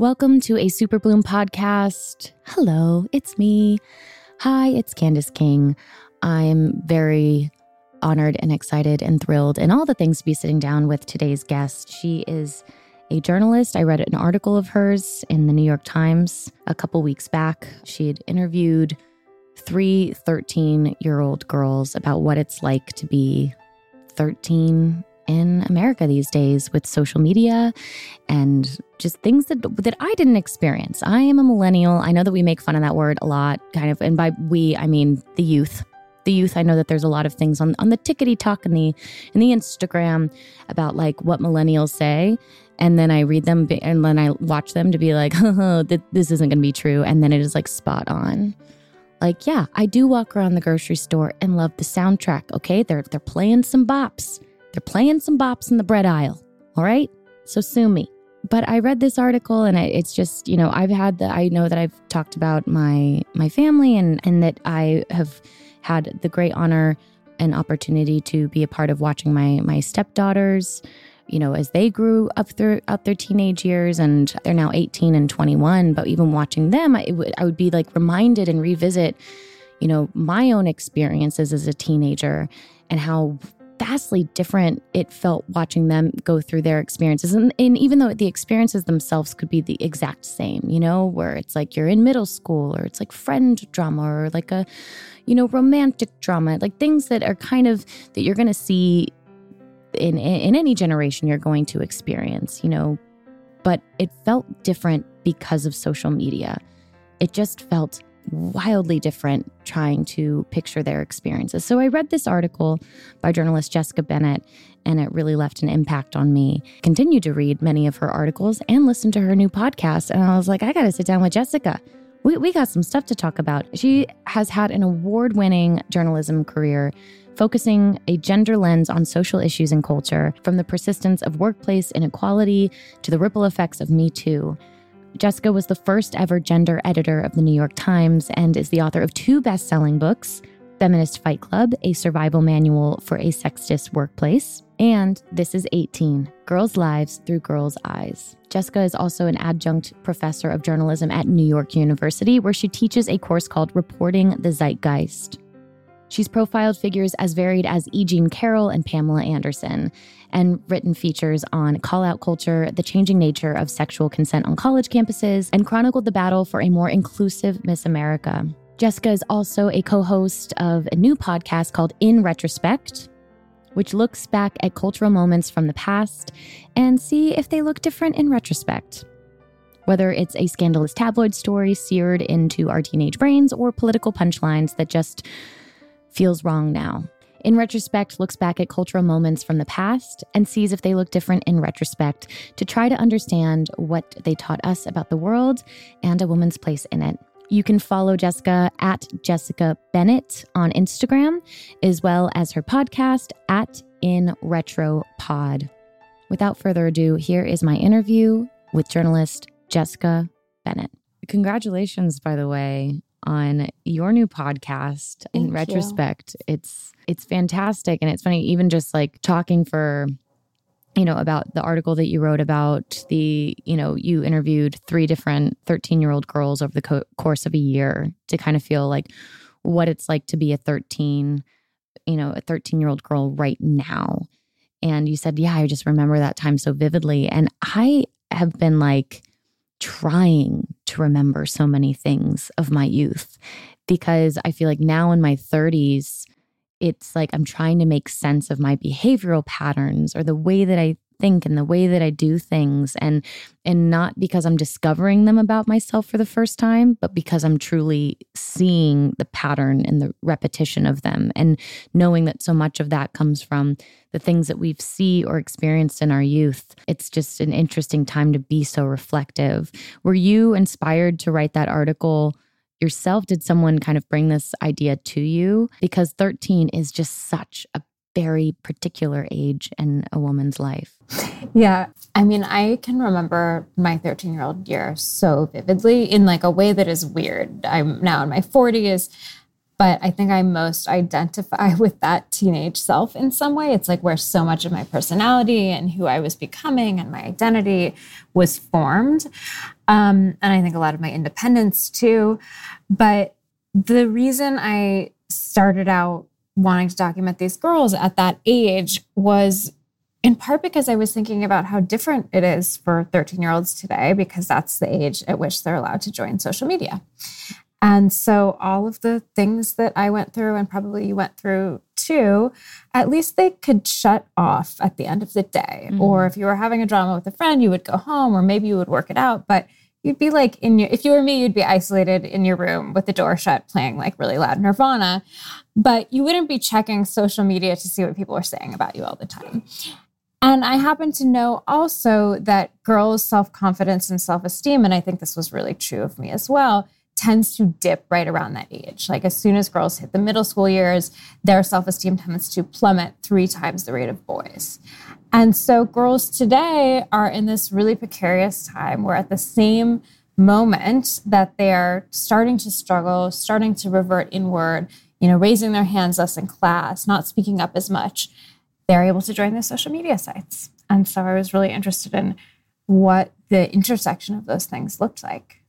Welcome to a Super Bloom podcast. Hello, it's me. Hi, it's Candice King. I'm very honored and excited and thrilled and all the things to be sitting down with today's guest. She is a journalist. I read an article of hers in the New York Times a couple weeks back. She had interviewed three 13 year old girls about what it's like to be 13 in America these days with social media and just things that that I didn't experience. I am a millennial. I know that we make fun of that word a lot, kind of, and by we I mean the youth. The youth, I know that there's a lot of things on on the tickety talk and the in the Instagram about like what millennials say, and then I read them and then I watch them to be like, oh, this isn't going to be true, and then it is like spot on. Like, yeah, I do walk around the grocery store and love the soundtrack. Okay, they're they're playing some bops. They're playing some bops in the bread aisle. All right, so sue me. But I read this article and it's just, you know, I've had the I know that I've talked about my my family and and that I have had the great honor and opportunity to be a part of watching my my stepdaughters, you know, as they grew up through out their teenage years and they're now 18 and 21, but even watching them, I would I would be like reminded and revisit, you know, my own experiences as a teenager and how vastly different it felt watching them go through their experiences. And, and, even though the experiences themselves could be the exact same, you know, where it's like you're in middle school or it's like friend drama or like a, you know, romantic drama, like things that are kind of that you're going to see in, in any generation you're going to experience, you know, but it felt different because of social media. It just felt wildly different trying to picture their experiences. So I read this article by journalist Jessica Bennett and it really left an impact on me. Continued to read many of her articles and listen to her new podcast and I was like I got to sit down with Jessica. We we got some stuff to talk about. She has had an award-winning journalism career focusing a gender lens on social issues and culture from the persistence of workplace inequality to the ripple effects of Me Too. Jessica was the first ever gender editor of the New York Times and is the author of two best selling books Feminist Fight Club, a survival manual for a sexist workplace. And This is 18 Girls' Lives Through Girls' Eyes. Jessica is also an adjunct professor of journalism at New York University, where she teaches a course called Reporting the Zeitgeist. She's profiled figures as varied as E. Jean Carroll and Pamela Anderson, and written features on call out culture, the changing nature of sexual consent on college campuses, and chronicled the battle for a more inclusive Miss America. Jessica is also a co host of a new podcast called In Retrospect, which looks back at cultural moments from the past and see if they look different in retrospect. Whether it's a scandalous tabloid story seared into our teenage brains or political punchlines that just feels wrong now. In retrospect, looks back at cultural moments from the past and sees if they look different in retrospect to try to understand what they taught us about the world and a woman's place in it. You can follow Jessica at Jessica Bennett on Instagram, as well as her podcast at In Retro Pod. Without further ado, here is my interview with journalist Jessica Bennett. Congratulations, by the way, on your new podcast Thank in retrospect. You. it's it's fantastic. And it's funny even just like talking for you know about the article that you wrote about the you know you interviewed three different 13 year old girls over the co- course of a year to kind of feel like what it's like to be a 13 you know a 13 year old girl right now. And you said yeah i just remember that time so vividly. And i have been like trying to remember so many things of my youth because I feel like now in my 30s, it's like I'm trying to make sense of my behavioral patterns or the way that I think and the way that I do things and and not because I'm discovering them about myself for the first time but because I'm truly seeing the pattern and the repetition of them and knowing that so much of that comes from the things that we've see or experienced in our youth. It's just an interesting time to be so reflective. Were you inspired to write that article yourself? Did someone kind of bring this idea to you? Because 13 is just such a very particular age in a woman's life. Yeah. I mean, I can remember my 13 year old year so vividly in like a way that is weird. I'm now in my 40s, but I think I most identify with that teenage self in some way. It's like where so much of my personality and who I was becoming and my identity was formed. Um, and I think a lot of my independence too. But the reason I started out wanting to document these girls at that age was in part because I was thinking about how different it is for 13 year olds today, because that's the age at which they're allowed to join social media. And so, all of the things that I went through, and probably you went through too, at least they could shut off at the end of the day. Mm-hmm. Or if you were having a drama with a friend, you would go home, or maybe you would work it out. But you'd be like in your if you were me you'd be isolated in your room with the door shut playing like really loud nirvana but you wouldn't be checking social media to see what people are saying about you all the time. And i happen to know also that girls self-confidence and self-esteem and i think this was really true of me as well tends to dip right around that age. Like as soon as girls hit the middle school years their self-esteem tends to plummet three times the rate of boys and so girls today are in this really precarious time where at the same moment that they're starting to struggle, starting to revert inward, you know, raising their hands less in class, not speaking up as much, they're able to join the social media sites. And so I was really interested in what the intersection of those things looked like.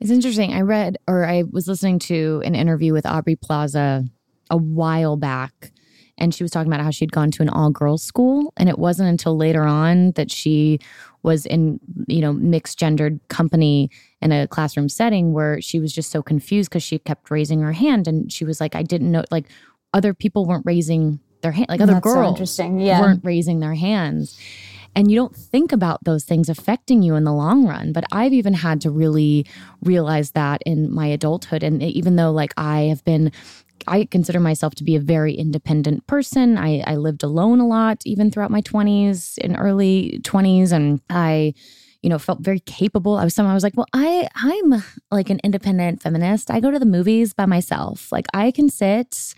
It's interesting. I read or I was listening to an interview with Aubrey Plaza a while back and she was talking about how she'd gone to an all girls school and it wasn't until later on that she was in you know mixed gendered company in a classroom setting where she was just so confused because she kept raising her hand and she was like i didn't know like other people weren't raising their hand like other That's girls so. Yeah. weren't raising their hands and you don't think about those things affecting you in the long run but i've even had to really realize that in my adulthood and even though like i have been I consider myself to be a very independent person. I, I lived alone a lot, even throughout my 20s and early 20s. And I, you know, felt very capable. I was someone I was like, well, I I'm like an independent feminist. I go to the movies by myself. Like I can sit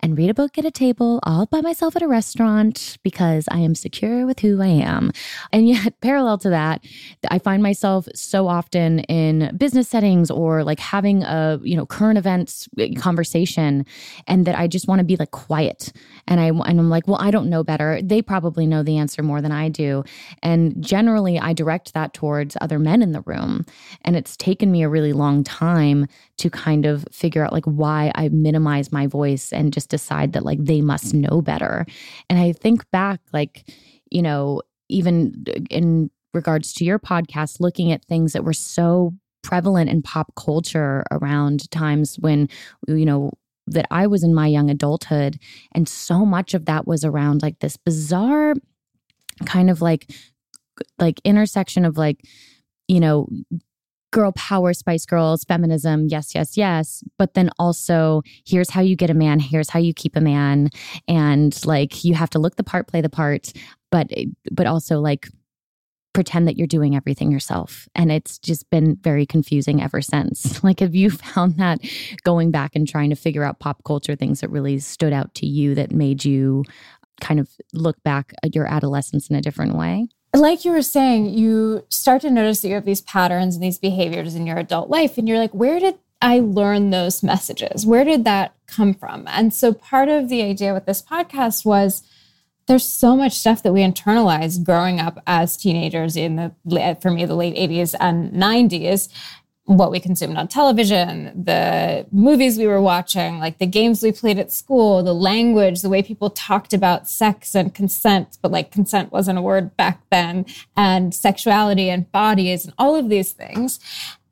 and read a book at a table all by myself at a restaurant because I am secure with who I am. And yet, parallel to that, I find myself so often in business settings or like having a, you know, current events eh, conversation and that I just want to be like quiet. And I and I'm like, well, I don't know better. They probably know the answer more than I do. And generally I direct that towards other men in the room. And it's taken me a really long time to kind of figure out like why I minimize my voice and just decide that like they must know better. And I think back like, you know, even in regards to your podcast, looking at things that were so prevalent in pop culture around times when, you know, that I was in my young adulthood. And so much of that was around like this bizarre kind of like, like intersection of like, you know, girl power, Spice Girls, feminism, yes, yes, yes. But then also, here's how you get a man, here's how you keep a man. And like, you have to look the part, play the part, but, eh, but also like, pretend that you're doing everything yourself. And it's just been very confusing ever since. Like, have you found that going back and trying to figure out pop culture things that really stood out to you that made you kind of look back at your adolescence in a different way? Like you were saying, you start to notice that you have these patterns and these behaviors in your adult life. And you're like, where did I learn those messages? Where did that come from? And so part of the idea with this podcast was there's so much stuff that we internalize growing up as teenagers in the for me the late 80s and 90s what we consumed on television, the movies we were watching, like the games we played at school, the language, the way people talked about sex and consent, but like consent wasn't a word back then, and sexuality and bodies and all of these things.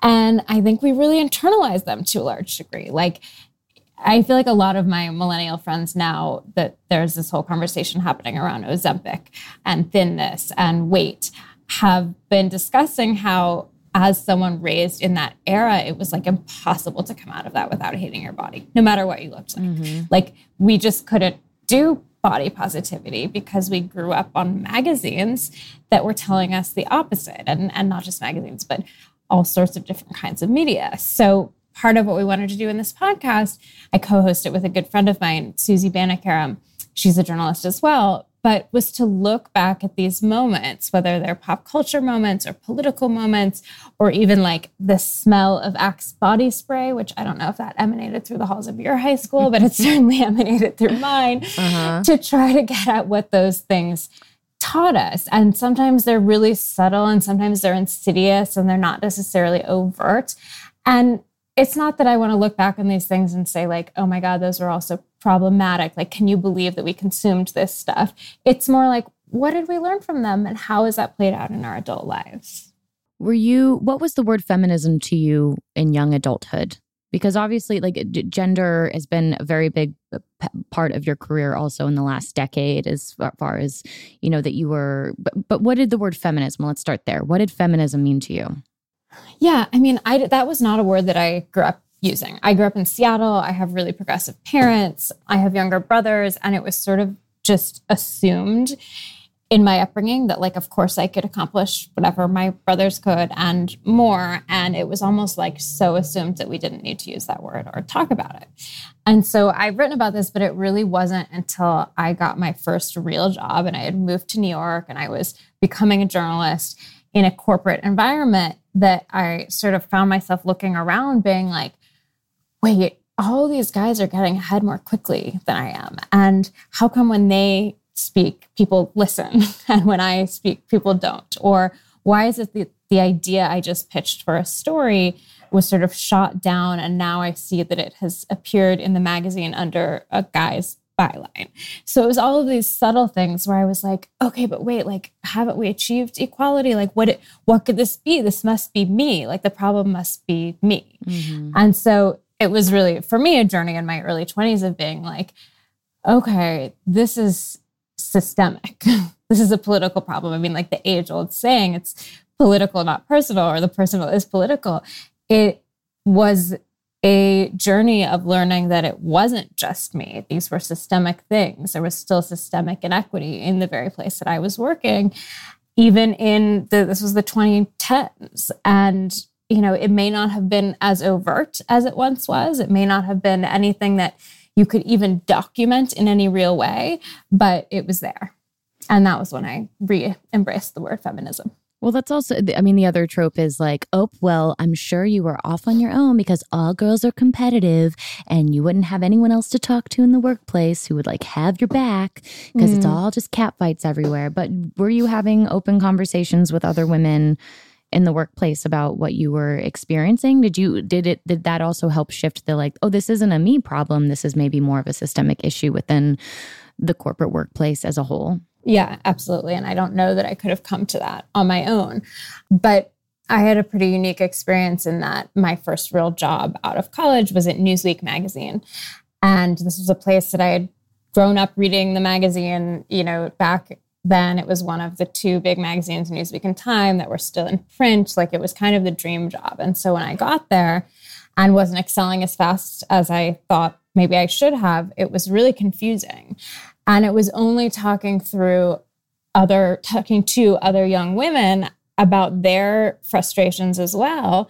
And I think we really internalize them to a large degree. Like I feel like a lot of my millennial friends now that there's this whole conversation happening around Ozempic and thinness and weight have been discussing how as someone raised in that era, it was like impossible to come out of that without hating your body, no matter what you looked like. Mm-hmm. Like we just couldn't do body positivity because we grew up on magazines that were telling us the opposite and, and not just magazines, but all sorts of different kinds of media. So part of what we wanted to do in this podcast, I co-host it with a good friend of mine, Susie Banikarim. She's a journalist as well, but was to look back at these moments, whether they're pop culture moments or political moments, or even like the smell of Axe body spray, which I don't know if that emanated through the halls of your high school, but it certainly emanated through mine, uh-huh. to try to get at what those things taught us. And sometimes they're really subtle and sometimes they're insidious and they're not necessarily overt. And it's not that I want to look back on these things and say, like, oh my God, those were also problematic. Like, can you believe that we consumed this stuff? It's more like, what did we learn from them and how has that played out in our adult lives? Were you, what was the word feminism to you in young adulthood? Because obviously, like, gender has been a very big uh, part of your career also in the last decade, as far as, you know, that you were, but, but what did the word feminism, let's start there. What did feminism mean to you? Yeah, I mean, I that was not a word that I grew up using. I grew up in Seattle. I have really progressive parents. I have younger brothers, and it was sort of just assumed in my upbringing that like of course I could accomplish whatever my brothers could and more and it was almost like so assumed that we didn't need to use that word or talk about it. And so I've written about this but it really wasn't until I got my first real job and I had moved to New York and I was becoming a journalist in a corporate environment that I sort of found myself looking around being like, wait, all these guys are getting ahead more quickly than I am. And how come when they speak, people listen? And when I speak, people don't? Or why is it the, the idea I just pitched for a story was sort of shot down and now I see that it has appeared in the magazine under a guy's byline. So it was all of these subtle things where I was like, okay, but wait, like, haven't we achieved equality? Like, what it, what could this be? This must be me. Like, the problem must be me. Mm-hmm. And so it was really for me a journey in my early 20s of being like, okay, this is systemic. this is a political problem. I mean, like the age old saying, it's political, not personal, or the personal is political. It was a journey of learning that it wasn't just me. These were systemic things. There was still systemic inequity in the very place that I was working. even in the, this was the 2010s. And, you know, it may not have been as overt as it once was. It may not have been anything that you could even document in any real way, but it was there. And that was when I re embraced the word feminism. Well, that's also, I mean, the other trope is like, oh, well, I'm sure you were off on your own because all girls are competitive and you wouldn't have anyone else to talk to in the workplace who would like have your back because mm. it's all just cat fights everywhere. But were you having open conversations with other women in the workplace about what you were experiencing? Did you, did it, did that also help shift the like, oh, this isn't a me problem. This is maybe more of a systemic issue within the corporate workplace as a whole? Yeah, absolutely. And I don't know that I could have come to that on my own. But I had a pretty unique experience in that my first real job out of college was at Newsweek magazine. And this was a place that I had grown up reading the magazine, you know, back then it was one of the two big magazines, Newsweek and Time, that were still in print. Like it was kind of the dream job. And so when I got there and wasn't excelling as fast as I thought maybe I should have, it was really confusing. And it was only talking through other, talking to other young women about their frustrations as well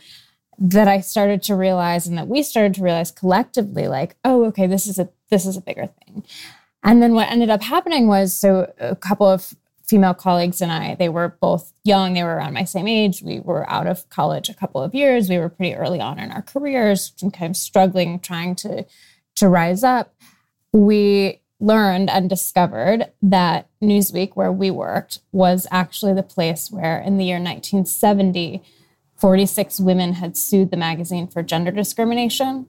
that I started to realize and that we started to realize collectively like oh okay this is a this is a bigger thing. And then what ended up happening was so a couple of female colleagues and I they were both young they were around my same age we were out of college a couple of years we were pretty early on in our careers kind of struggling trying to to rise up we learned and discovered that Newsweek, where we worked, was actually the place where, in the year 1970, 46 women had sued the magazine for gender discrimination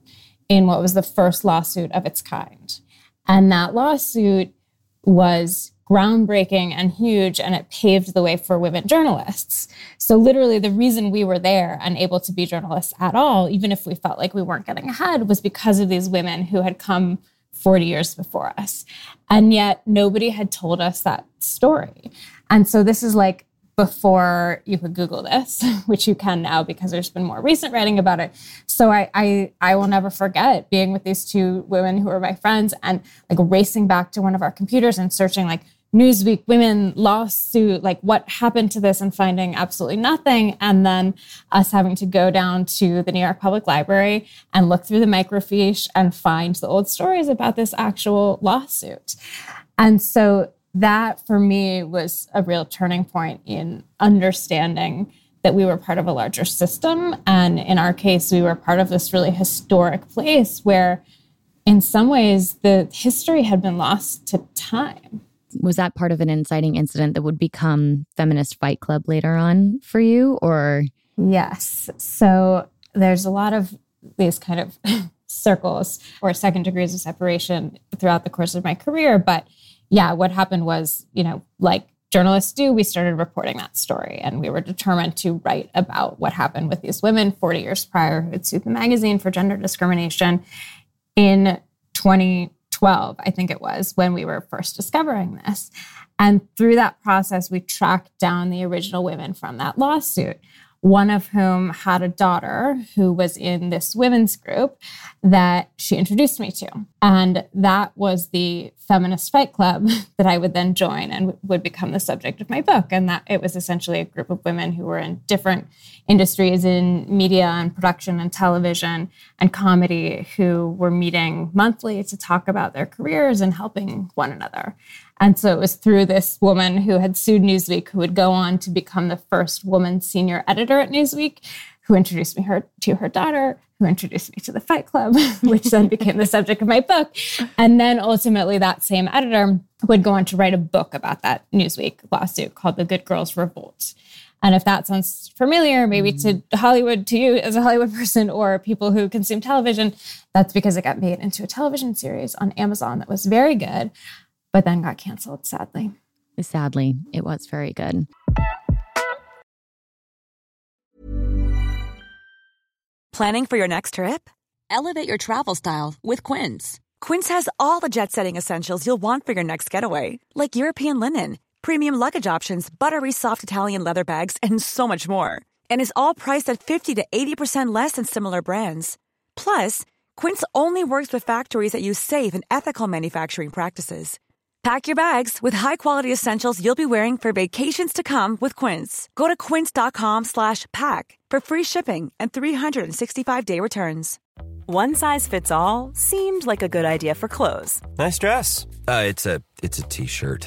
in what was the first lawsuit of its kind. And that lawsuit was groundbreaking and huge, and it paved the way for women journalists. So, literally, the reason we were there and able to be journalists at all, even if we felt like we weren't getting ahead, was because of these women who had come 40 years before us. And yet nobody had told us that story. And so this is like before you could Google this, which you can now because there's been more recent writing about it. So I, I I will never forget being with these two women who were my friends and like racing back to one of our computers and searching like Newsweek women lawsuit, like what happened to this and finding absolutely nothing. And then us having to go down to the New York Public Library and look through the microfiche and find the old stories about this actual lawsuit. And so that for me was a real turning point in understanding that we were part of a larger system. And in our case, we were part of this really historic place where, in some ways, the history had been lost to time. Was that part of an inciting incident that would become Feminist Fight Club later on for you or? Yes. So there's a lot of these kind of circles or second degrees of separation throughout the course of my career but yeah what happened was you know like journalists do we started reporting that story and we were determined to write about what happened with these women 40 years prior who had sued the magazine for gender discrimination in 2012, I think it was, when we were first discovering this. And through that process, we tracked down the original women from that lawsuit one of whom had a daughter who was in this women's group that she introduced me to. And that was the feminist fight club that I would then join and would become the subject of my book. And that it was essentially a group of women who were in different industries in media and production and television and comedy who were meeting monthly to talk about their careers and helping one another. And so it was through this woman who had sued Newsweek, who would go on to become the first woman senior editor at Newsweek, who introduced me her, to her daughter, who introduced me to the Fight Club, which then became the subject of my book. And then ultimately, that same editor would go on to write a book about that Newsweek lawsuit called The Good Girls Revolt. And if that sounds familiar, maybe mm. to Hollywood, to you as a Hollywood person or people who consume television, that's because it got made into a television series on Amazon that was very good but then got canceled, sadly. Sadly, it was very good. Planning for your next trip? Elevate your travel style with Quince. Quince has all the jet setting essentials you'll want for your next getaway, like European linen, premium luggage options, buttery soft Italian leather bags, and so much more. And is all priced at 50 to 80% less than similar brands. Plus, Quince only works with factories that use safe and ethical manufacturing practices. Pack your bags with high-quality essentials you'll be wearing for vacations to come with Quince. Go to quince.com slash pack for free shipping and 365-day returns. One size fits all seemed like a good idea for clothes Nice dress. Uh, it's a it's a t-shirt.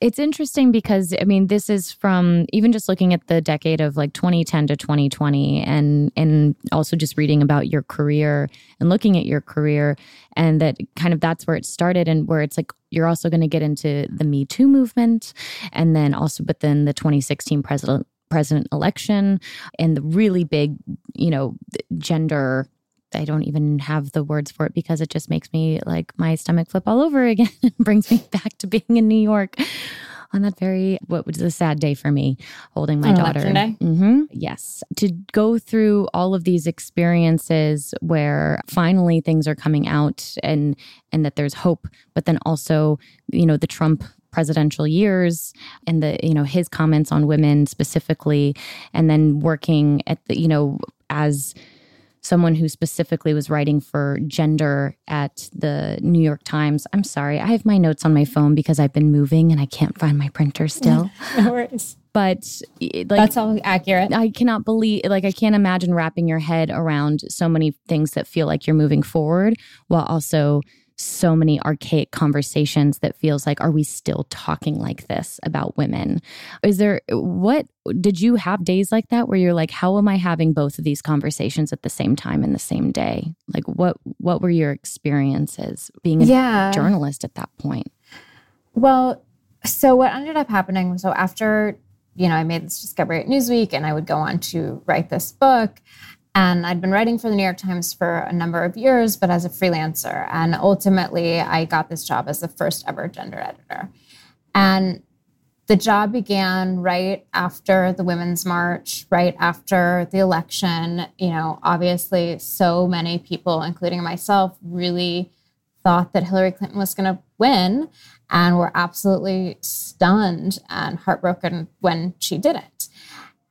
It's interesting because I mean this is from even just looking at the decade of like 2010 to 2020 and and also just reading about your career and looking at your career and that kind of that's where it started and where it's like you're also going to get into the Me Too movement and then also but then the 2016 president president election and the really big you know gender I don't even have the words for it because it just makes me like my stomach flip all over again. brings me back to being in New York on that very what was a sad day for me holding my On daughter. election day? hmm Yes, to go through all of these experiences where finally things are coming out and and that there's hope, but then also you know the Trump presidential years and the you know his comments on women specifically and then working at the you know as someone who specifically was writing for gender at the New York Times. I'm sorry, I have my notes on my phone because I've been moving and I can't find my printer still. No worries. but like That's all accurate. I cannot believe like I can't imagine wrapping your head around so many things that feel like you're moving forward while also so many archaic conversations that feels like are we still talking like this about women is there what did you have days like that where you're like how am i having both of these conversations at the same time in the same day like what what were your experiences being a Yeah. journalist at that point Well, so what ended up happening so after, you know, I made this discovery at Newsweek and I would go on to write this book. And I'd been writing for the New York Times for a number of years, but as a freelancer. And ultimately, I got this job as the first ever gender editor. And the job began right after the Women's March, right after the election. You know, obviously, so many people, including myself, really thought that Hillary Clinton was going to win and were absolutely stunned and heartbroken when she didn't.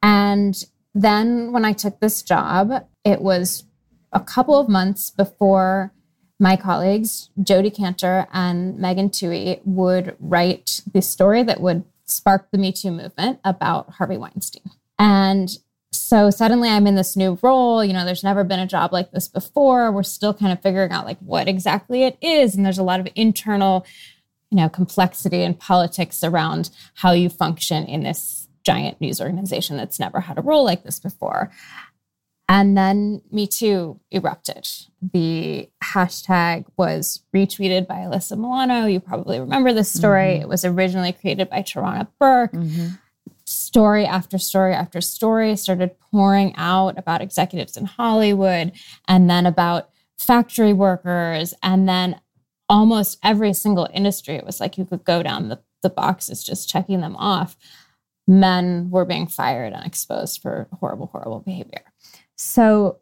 And then when I took this job, it was a couple of months before my colleagues, Jodi Kantor and Megan Twohey, would write the story that would spark the Me Too movement about Harvey Weinstein. And so suddenly I'm in this new role. You know, there's never been a job like this before. We're still kind of figuring out like what exactly it is. And there's a lot of internal, you know, complexity and politics around how you function in this giant news organization that's never had a role like this before. And then Me Too erupted. The hashtag was retweeted by Alyssa Milano. You probably remember this story. Mm-hmm. It was originally created by Tarana Burke. Mm-hmm. Story after story after story started pouring out about executives in Hollywood and then about factory workers and then almost every single industry. It was like you could go down the, the boxes just checking them off. Men were being fired and exposed for horrible, horrible behavior. So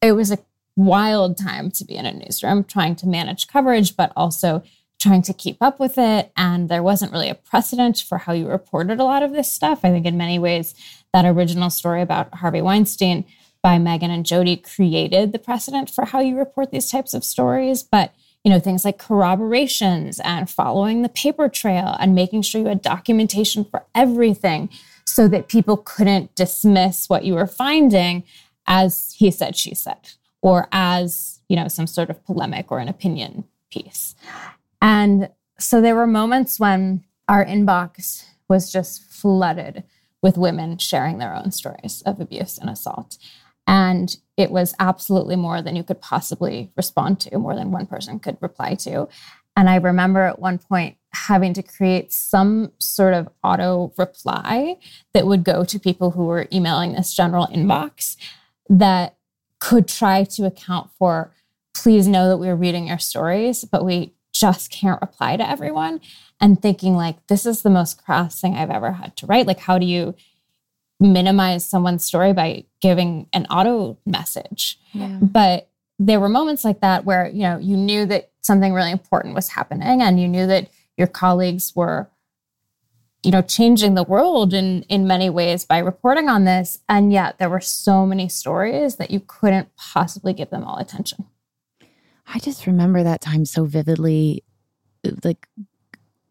it was a wild time to be in a newsroom trying to manage coverage, but also trying to keep up with it. And there wasn't really a precedent for how you reported a lot of this stuff. I think in many ways, that original story about Harvey Weinstein by Megan and Jodi created the precedent for how you report these types of stories. But you know, things like corroborations and following the paper trail and making sure you had documentation for everything so that people couldn't dismiss what you were finding as he said, she said, or as, you know, some sort of polemic or an opinion piece. And so there were moments when our inbox was just flooded with women sharing their own stories of abuse and assault. And it was absolutely more than you could possibly respond to, more than one person could reply to. And I remember at one point having to create some sort of auto reply that would go to people who were emailing this general inbox that could try to account for please know that we are reading your stories, but we just can't reply to everyone. And thinking, like, this is the most crass thing I've ever had to write. Like, how do you minimize someone's story by giving an auto message? Yeah. But there were moments like that where, you know, you knew that something really important was happening and you knew that your colleagues were you know changing the world in in many ways by reporting on this and yet there were so many stories that you couldn't possibly give them all attention i just remember that time so vividly like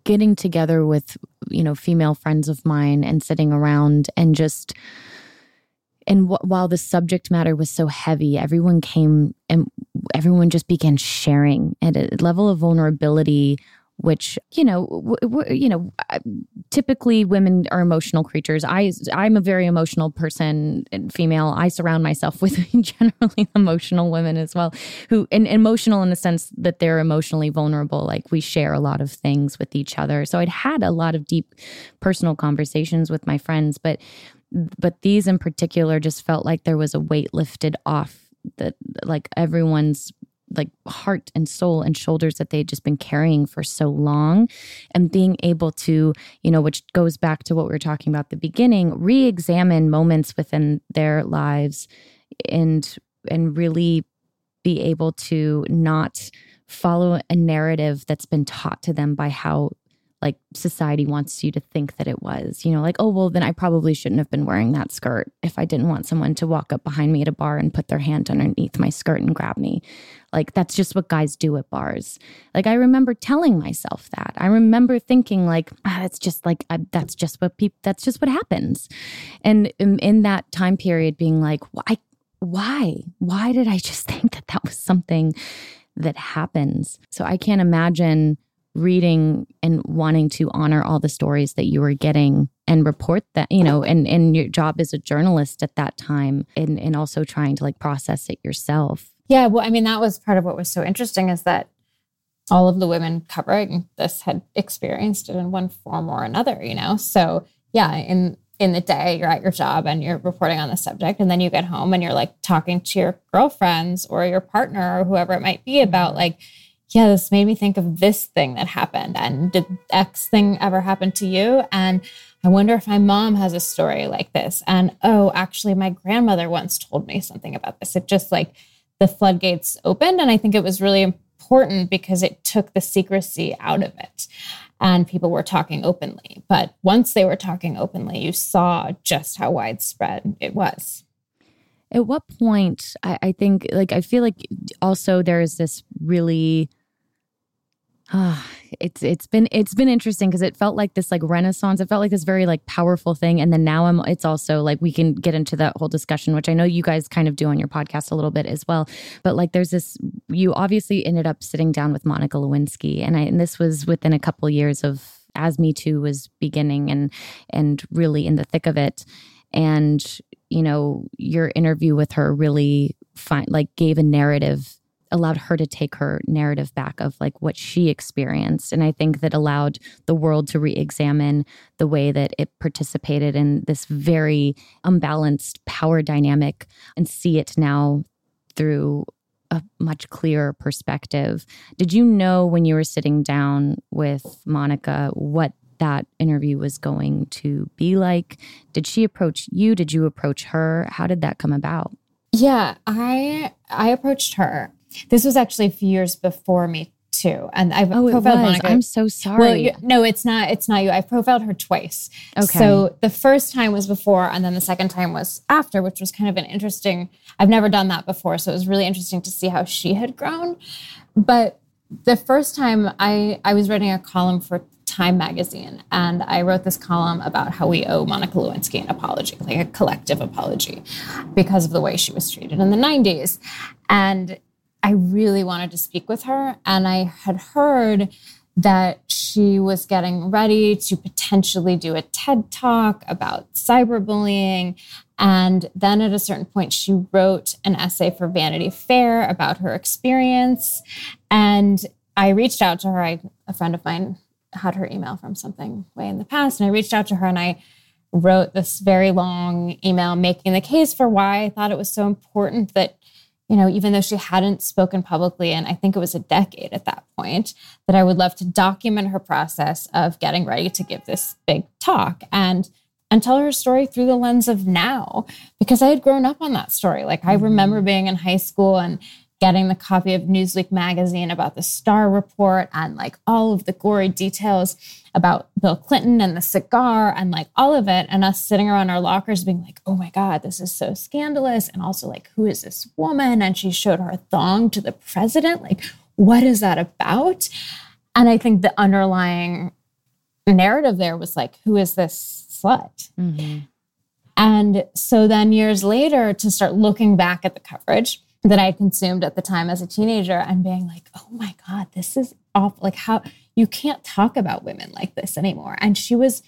getting together with you know female friends of mine and sitting around and just and w- while the subject matter was so heavy everyone came and everyone just began sharing at a level of vulnerability which you know w- w- you know typically women are emotional creatures. I i'm a very emotional person female. I surround myself with generally emotional women as well who and emotional in the sense that they're emotionally vulnerable. Like we share a lot of things with each other. So i'd had a lot of deep personal conversations with my friends but but these in particular just felt like there was a weight lifted off that like everyone's like heart and soul and shoulders that they'd just been carrying for so long. And being able to you know which goes back to what we were talking about at the beginning re-examine moments within their lives and and really be able to not follow a narrative that's been taught to them by how like society wants you to think that it was. You know, like, oh, well, then I probably shouldn't have been wearing that skirt if I didn't want someone to walk up behind me at a bar and put their hand underneath my skirt and grab me. Like, that's just what guys do at bars. Like, I remember telling myself that. I remember thinking, like, ah, it's just like, I, that's just what people, that's just what happens. And in, in that time period, being like, why, why, why did I just think that that was something that happens? So I can't imagine reading and wanting to honor all the stories that you were getting and report that you know and and your job as a journalist at that time and and also trying to like process it yourself. Yeah well i mean that was part of what was so interesting is that all of the women covering this had experienced it in one form or another you know? So yeah in in the day you're at your job and you're reporting on the subject and then you get home and you're like talking to your girlfriends or your partner or whoever it might be about like yeah, this made me think of this thing that happened. And did X thing ever happen to you? And I wonder if my mom has a story like this. And oh, actually, my grandmother once told me something about this. It just like the floodgates opened. And I think it was really important because it took the secrecy out of it and people were talking openly. But once they were talking openly, you saw just how widespread it was. At what point, I, I think, like, I feel like also there is this really Ah, it's it's been it's been interesting because it felt like this like renaissance. It felt like this very like powerful thing, and then now I'm. It's also like we can get into that whole discussion, which I know you guys kind of do on your podcast a little bit as well. But like, there's this. You obviously ended up sitting down with Monica Lewinsky, and I and this was within a couple years of as Me Too was beginning and and really in the thick of it, and you know your interview with her really like gave a narrative allowed her to take her narrative back of like what she experienced. And i think that allowed the world to re-examine the way that it participated in this very unbalanced power dynamic and see it now through a much clearer perspective. Did you know when you were sitting down with monica what that interview was going to be like? Did she approach you? Did you approach her? How did that come about? Yeah, I I approached her. This was actually a few years before me too, and I've oh, profiled. Monica. I'm so sorry. Well, you, no, it's not. It's not you. I've profiled her twice. Okay. So the first time was before, and then the second time was after, which was kind of an interesting. I've never done that before, so it was really interesting to see how she had grown. But the first time, I I was writing a column for Time magazine, and I wrote this column about how we owe Monica Lewinsky an apology, like a collective apology, because of the way she was treated in the '90s, and I really wanted to speak with her. And I had heard that she was getting ready to potentially do a TED talk about cyberbullying. And then at a certain point, she wrote an essay for Vanity Fair about her experience. And I reached out to her. I, a friend of mine had her email from something way in the past. And I reached out to her and I wrote this very long email making the case for why I thought it was so important that you know, even though she hadn't spoken publicly, and I think it was a decade at that point, that I would love to document her process of getting ready to give this big talk and and tell her story through the lens of now because I had grown up on that story. Like I mm-hmm. remember being in high school and getting the copy of Newsweek magazine about the Starr report and like all of the gory details about Bill Clinton and the cigar and like all of it. And us sitting around our lockers being like, oh my God, this is so scandalous. And also, like, who is this woman? And she showed her thong to the president. Like, what is that about? And I think the underlying narrative there was like, who is this slut? Mm-hmm. And so then years later, to start looking back at the coverage, that I consumed at the time as a teenager and being like, oh my God, this is awful. Like, how you can't talk about women like this anymore. And she was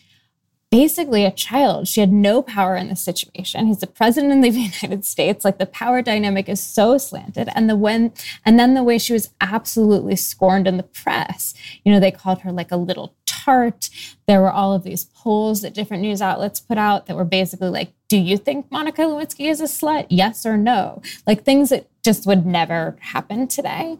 basically a child. She had no power in the situation. He's the president of the United States. Like the power dynamic is so slanted. And the when and then the way she was absolutely scorned in the press. You know, they called her like a little tart. There were all of these polls that different news outlets put out that were basically like, do you think Monica Lewinsky is a slut? Yes or no? Like things that just would never happen today.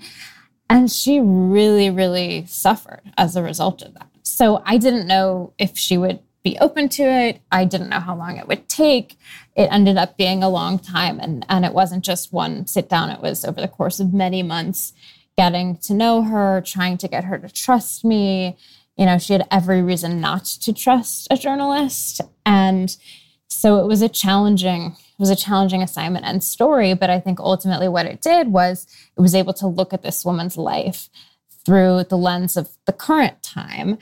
And she really, really suffered as a result of that. So I didn't know if she would be open to it. I didn't know how long it would take. It ended up being a long time. And, and it wasn't just one sit down, it was over the course of many months getting to know her, trying to get her to trust me. You know, she had every reason not to trust a journalist. And so it was a challenging it was a challenging assignment and story but i think ultimately what it did was it was able to look at this woman's life through the lens of the current time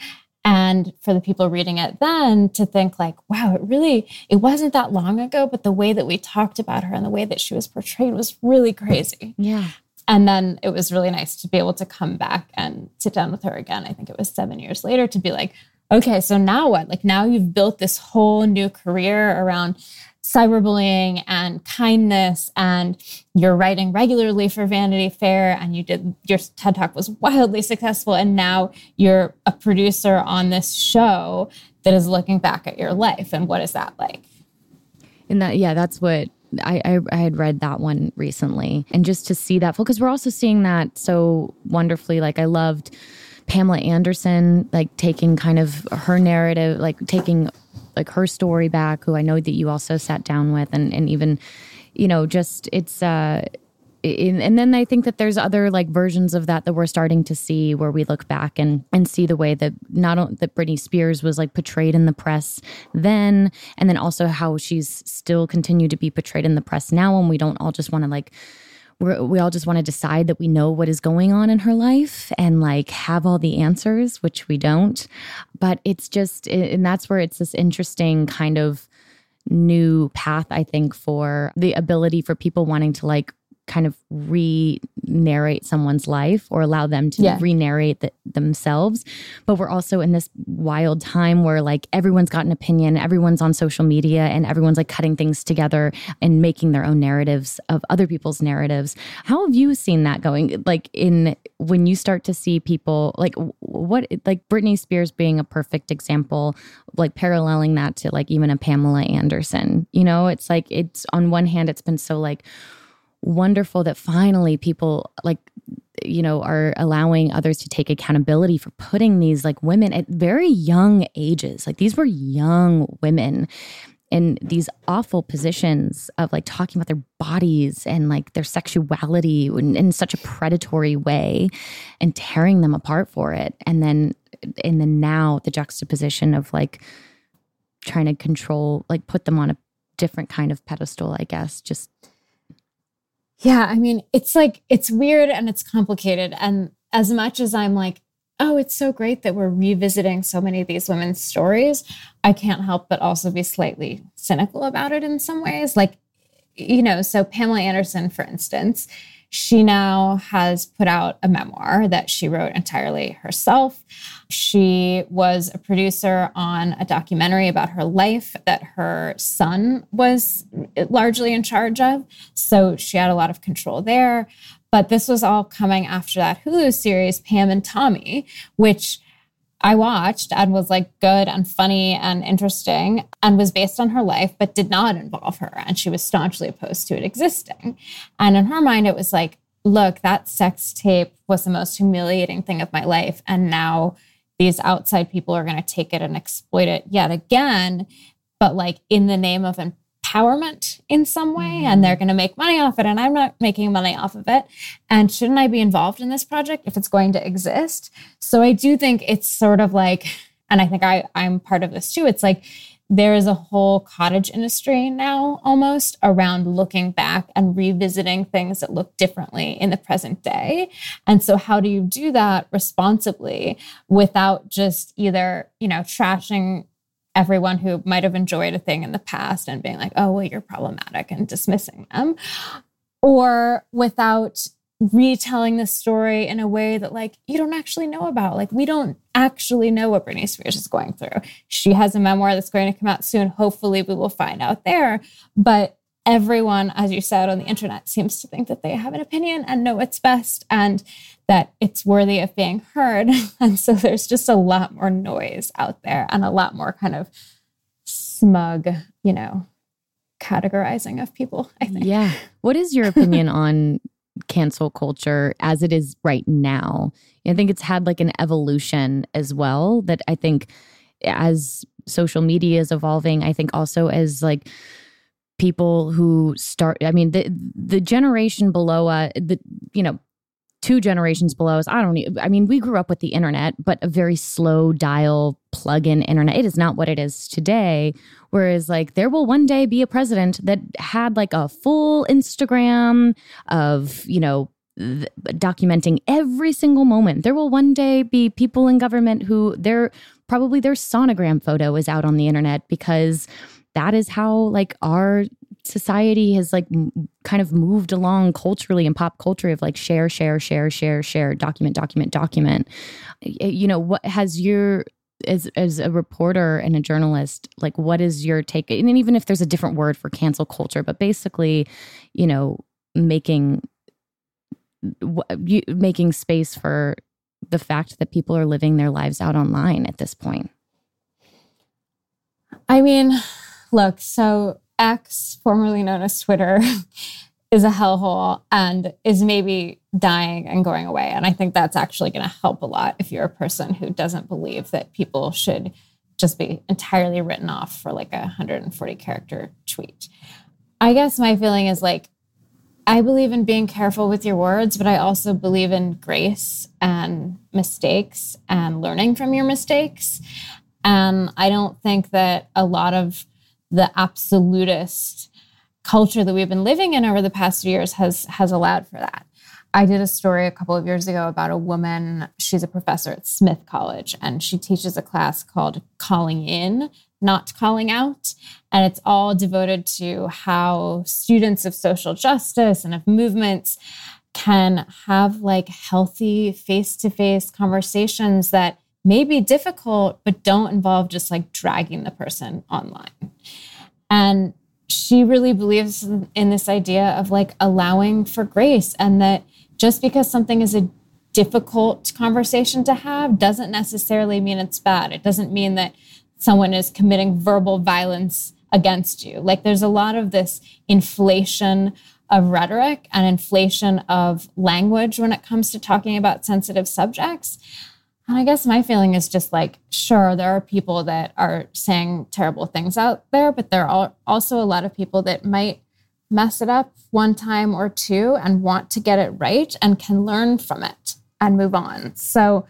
and for the people reading it then to think like wow it really it wasn't that long ago but the way that we talked about her and the way that she was portrayed was really crazy. Yeah. And then it was really nice to be able to come back and sit down with her again. I think it was seven years later to be like okay so now what like now you've built this whole new career around cyberbullying and kindness and you're writing regularly for Vanity Fair and you did your TED Talk was wildly successful and now you're a producer on this show that is looking back at your life and what is that like? And that yeah, that's what I, I, I had read that one recently, and just to see that because we're also seeing that so wonderfully. Like I loved Pamela Anderson, like taking kind of her narrative, like taking like her story back, who I know that you also sat down with, and and even, you know, just it's. uh in, and then I think that there's other like versions of that that we're starting to see where we look back and and see the way that not that Britney Spears was like portrayed in the press then, and then also how she's still continued to be portrayed in the press now, and we don't all just want to like we're, we all just want to decide that we know what is going on in her life and like have all the answers, which we don't. But it's just, and that's where it's this interesting kind of new path, I think, for the ability for people wanting to like kind of re narrate someone's life or allow them to yeah. re narrate the, themselves. But we're also in this wild time where like everyone's got an opinion, everyone's on social media, and everyone's like cutting things together and making their own narratives of other people's narratives. How have you seen that going? Like, in when you start to see people like what, like Britney Spears being a perfect example, like paralleling that to like even a Pamela Anderson, you know, it's like it's on one hand, it's been so like, wonderful that finally people like you know are allowing others to take accountability for putting these like women at very young ages like these were young women in these awful positions of like talking about their bodies and like their sexuality in, in such a predatory way and tearing them apart for it. And then in the now, the juxtaposition of like trying to control, like put them on a different kind of pedestal, I guess. Just yeah, I mean, it's like it's weird and it's complicated. And as much as I'm like, oh, it's so great that we're revisiting so many of these women's stories, I can't help but also be slightly cynical about it in some ways. Like, you know, so Pamela Anderson, for instance, she now has put out a memoir that she wrote entirely herself. She was a producer on a documentary about her life that her son was largely in charge of. So she had a lot of control there. But this was all coming after that Hulu series, Pam and Tommy, which I watched and was like good and funny and interesting and was based on her life, but did not involve her. And she was staunchly opposed to it existing. And in her mind, it was like, look, that sex tape was the most humiliating thing of my life. And now these outside people are going to take it and exploit it yet again, but like in the name of empowerment in some way mm-hmm. and they're going to make money off it and I'm not making money off of it. And shouldn't I be involved in this project if it's going to exist? So I do think it's sort of like and I think I I'm part of this too it's like there is a whole cottage industry now almost around looking back and revisiting things that look differently in the present day. And so how do you do that responsibly without just either you know trashing everyone who might have enjoyed a thing in the past and being like, oh, well, you're problematic and dismissing them, or without retelling the story in a way that like you don't actually know about like we don't actually know what Britney Spears is going through. She has a memoir that's going to come out soon. Hopefully we will find out there, but everyone as you said on the internet seems to think that they have an opinion and know what's best and that it's worthy of being heard. And so there's just a lot more noise out there and a lot more kind of smug, you know, categorizing of people, I think. Yeah. What is your opinion on cancel culture as it is right now? I think it's had like an evolution as well that I think as social media is evolving, I think also as like people who start i mean the the generation below uh the you know two generations below us. I don't I mean, we grew up with the internet, but a very slow dial plug in internet. It is not what it is today. Whereas, like, there will one day be a president that had like a full Instagram of, you know, th- documenting every single moment. There will one day be people in government who their probably their sonogram photo is out on the internet because that is how like our society has like m- kind of moved along culturally and pop culture of like share share share share share document document document. You know what has your as as a reporter and a journalist like what is your take? And even if there's a different word for cancel culture but basically you know making making space for the fact that people are living their lives out online at this point. I mean look so X, formerly known as Twitter, is a hellhole and is maybe dying and going away. And I think that's actually going to help a lot if you're a person who doesn't believe that people should just be entirely written off for like a 140 character tweet. I guess my feeling is like, I believe in being careful with your words, but I also believe in grace and mistakes and learning from your mistakes. And I don't think that a lot of the absolutist culture that we've been living in over the past years has has allowed for that. I did a story a couple of years ago about a woman, she's a professor at Smith College and she teaches a class called Calling In, Not Calling Out, and it's all devoted to how students of social justice and of movements can have like healthy face-to-face conversations that may be difficult, but don't involve just like dragging the person online. And she really believes in this idea of like allowing for grace and that just because something is a difficult conversation to have doesn't necessarily mean it's bad. It doesn't mean that someone is committing verbal violence against you. Like there's a lot of this inflation of rhetoric and inflation of language when it comes to talking about sensitive subjects. And I guess my feeling is just like, sure, there are people that are saying terrible things out there, but there are also a lot of people that might mess it up one time or two and want to get it right and can learn from it and move on. So,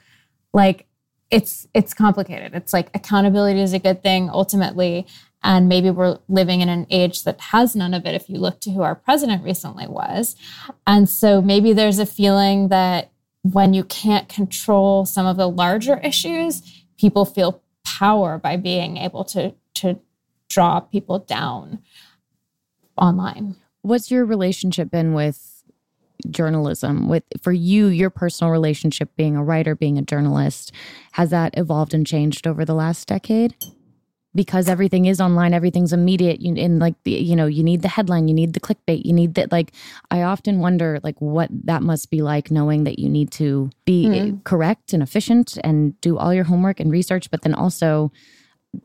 like, it's it's complicated. It's like accountability is a good thing ultimately, and maybe we're living in an age that has none of it. If you look to who our president recently was, and so maybe there's a feeling that when you can't control some of the larger issues, people feel power by being able to to draw people down online. What's your relationship been with journalism? With for you, your personal relationship being a writer, being a journalist, has that evolved and changed over the last decade? Because everything is online, everything's immediate. You and like the you know you need the headline, you need the clickbait, you need that. Like I often wonder like what that must be like, knowing that you need to be mm. correct and efficient and do all your homework and research, but then also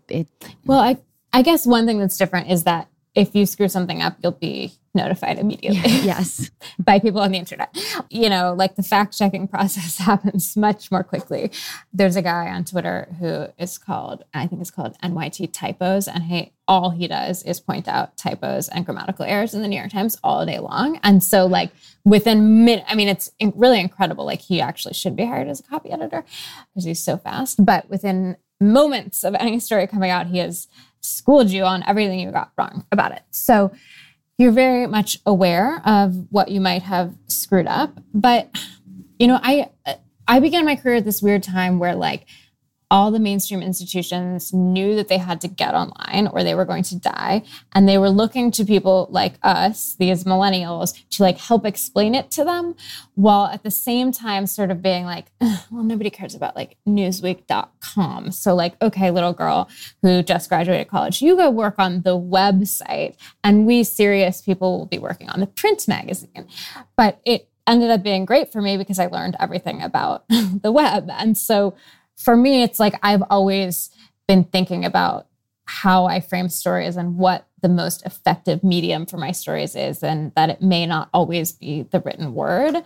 it. Well, I I guess one thing that's different is that if you screw something up, you'll be notified immediately. yes. by people on the internet. You know, like the fact checking process happens much more quickly. There's a guy on Twitter who is called, I think it's called NYT Typos, and he all he does is point out typos and grammatical errors in the New York Times all day long. And so, like within minute, I mean, it's really incredible. Like he actually should be hired as a copy editor because he's so fast. But within moments of any story coming out, he has schooled you on everything you got wrong about it. So you're very much aware of what you might have screwed up. But you know, I I began my career at this weird time where like all the mainstream institutions knew that they had to get online or they were going to die. And they were looking to people like us these millennials to like help explain it to them while at the same time sort of being like well nobody cares about like newsweek.com so like okay little girl who just graduated college you go work on the website and we serious people will be working on the print magazine. But it ended up being great for me because i learned everything about the web. And so for me, it's like I've always been thinking about how I frame stories and what the most effective medium for my stories is, and that it may not always be the written word.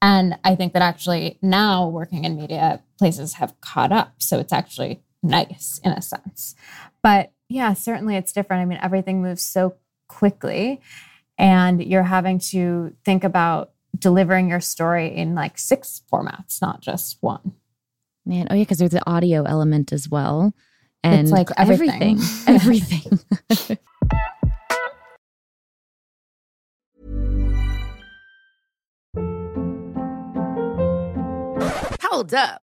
And I think that actually now working in media, places have caught up. So it's actually nice in a sense. But yeah, certainly it's different. I mean, everything moves so quickly, and you're having to think about delivering your story in like six formats, not just one. Man, oh yeah, because there's the audio element as well. And it's like everything. Everything. everything. Hold up.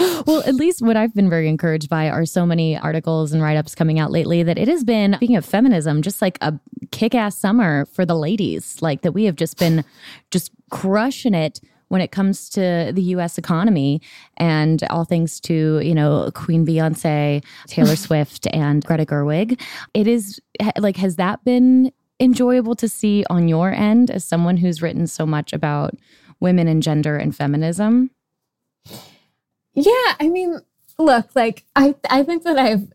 well, at least what I've been very encouraged by are so many articles and write ups coming out lately that it has been, speaking of feminism, just like a kick ass summer for the ladies. Like that we have just been just crushing it when it comes to the US economy and all things to, you know, Queen Beyonce, Taylor Swift, and Greta Gerwig. It is like, has that been enjoyable to see on your end as someone who's written so much about women and gender and feminism? Yeah, I mean, look, like I I think that I've